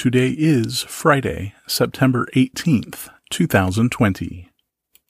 Today is Friday, September 18th, 2020.